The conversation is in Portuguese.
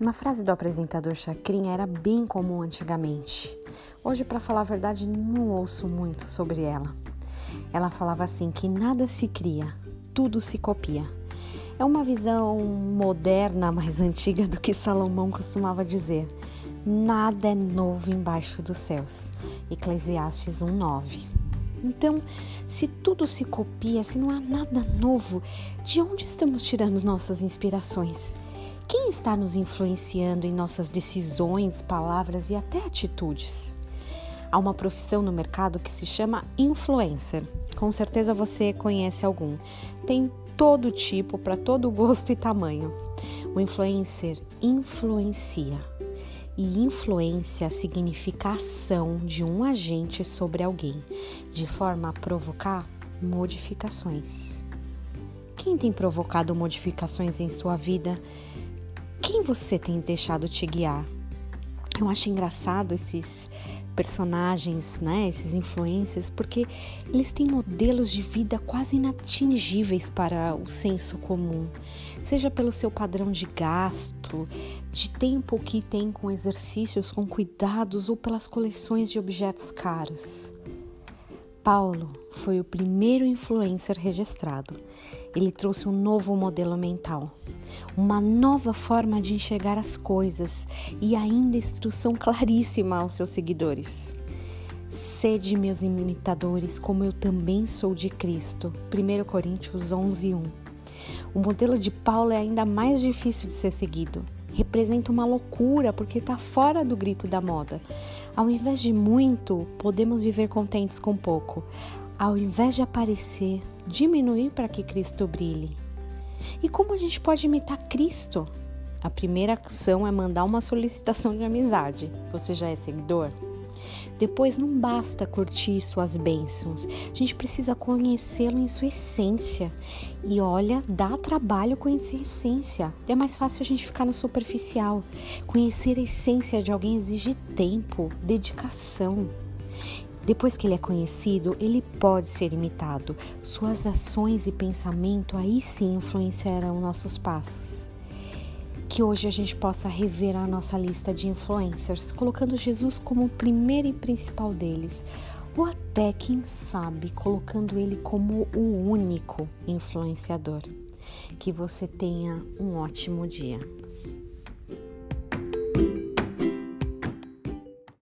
Uma frase do apresentador Chacrinha era bem comum antigamente. Hoje, para falar a verdade, não ouço muito sobre ela. Ela falava assim que nada se cria, tudo se copia. É uma visão moderna, mais antiga do que Salomão costumava dizer. Nada é novo embaixo dos céus. Eclesiastes 1:9. Então, se tudo se copia, se não há nada novo, de onde estamos tirando nossas inspirações? Quem está nos influenciando em nossas decisões, palavras e até atitudes? Há uma profissão no mercado que se chama influencer. Com certeza você conhece algum. Tem todo tipo, para todo gosto e tamanho. O influencer influencia. E influência significa ação de um agente sobre alguém, de forma a provocar modificações. Quem tem provocado modificações em sua vida quem você tem deixado te guiar? Eu acho engraçado esses personagens, né, esses influencers, porque eles têm modelos de vida quase inatingíveis para o senso comum, seja pelo seu padrão de gasto, de tempo que tem com exercícios, com cuidados ou pelas coleções de objetos caros. Paulo foi o primeiro influencer registrado. Ele trouxe um novo modelo mental, uma nova forma de enxergar as coisas e ainda instrução claríssima aos seus seguidores. Sede meus imitadores, como eu também sou de Cristo. 1 Coríntios 11, 1. O modelo de Paulo é ainda mais difícil de ser seguido representa uma loucura porque está fora do grito da moda. Ao invés de muito, podemos viver contentes com pouco. Ao invés de aparecer, diminuir para que Cristo brilhe. E como a gente pode imitar Cristo? A primeira ação é mandar uma solicitação de amizade. Você já é seguidor? Depois não basta curtir suas bênçãos, a gente precisa conhecê-lo em sua essência. E olha, dá trabalho conhecer a essência. É mais fácil a gente ficar no superficial. Conhecer a essência de alguém exige tempo, dedicação. Depois que ele é conhecido, ele pode ser imitado. Suas ações e pensamento aí sim influenciarão nossos passos que hoje a gente possa rever a nossa lista de influencers, colocando Jesus como o primeiro e principal deles, ou até, quem sabe, colocando ele como o único influenciador. Que você tenha um ótimo dia.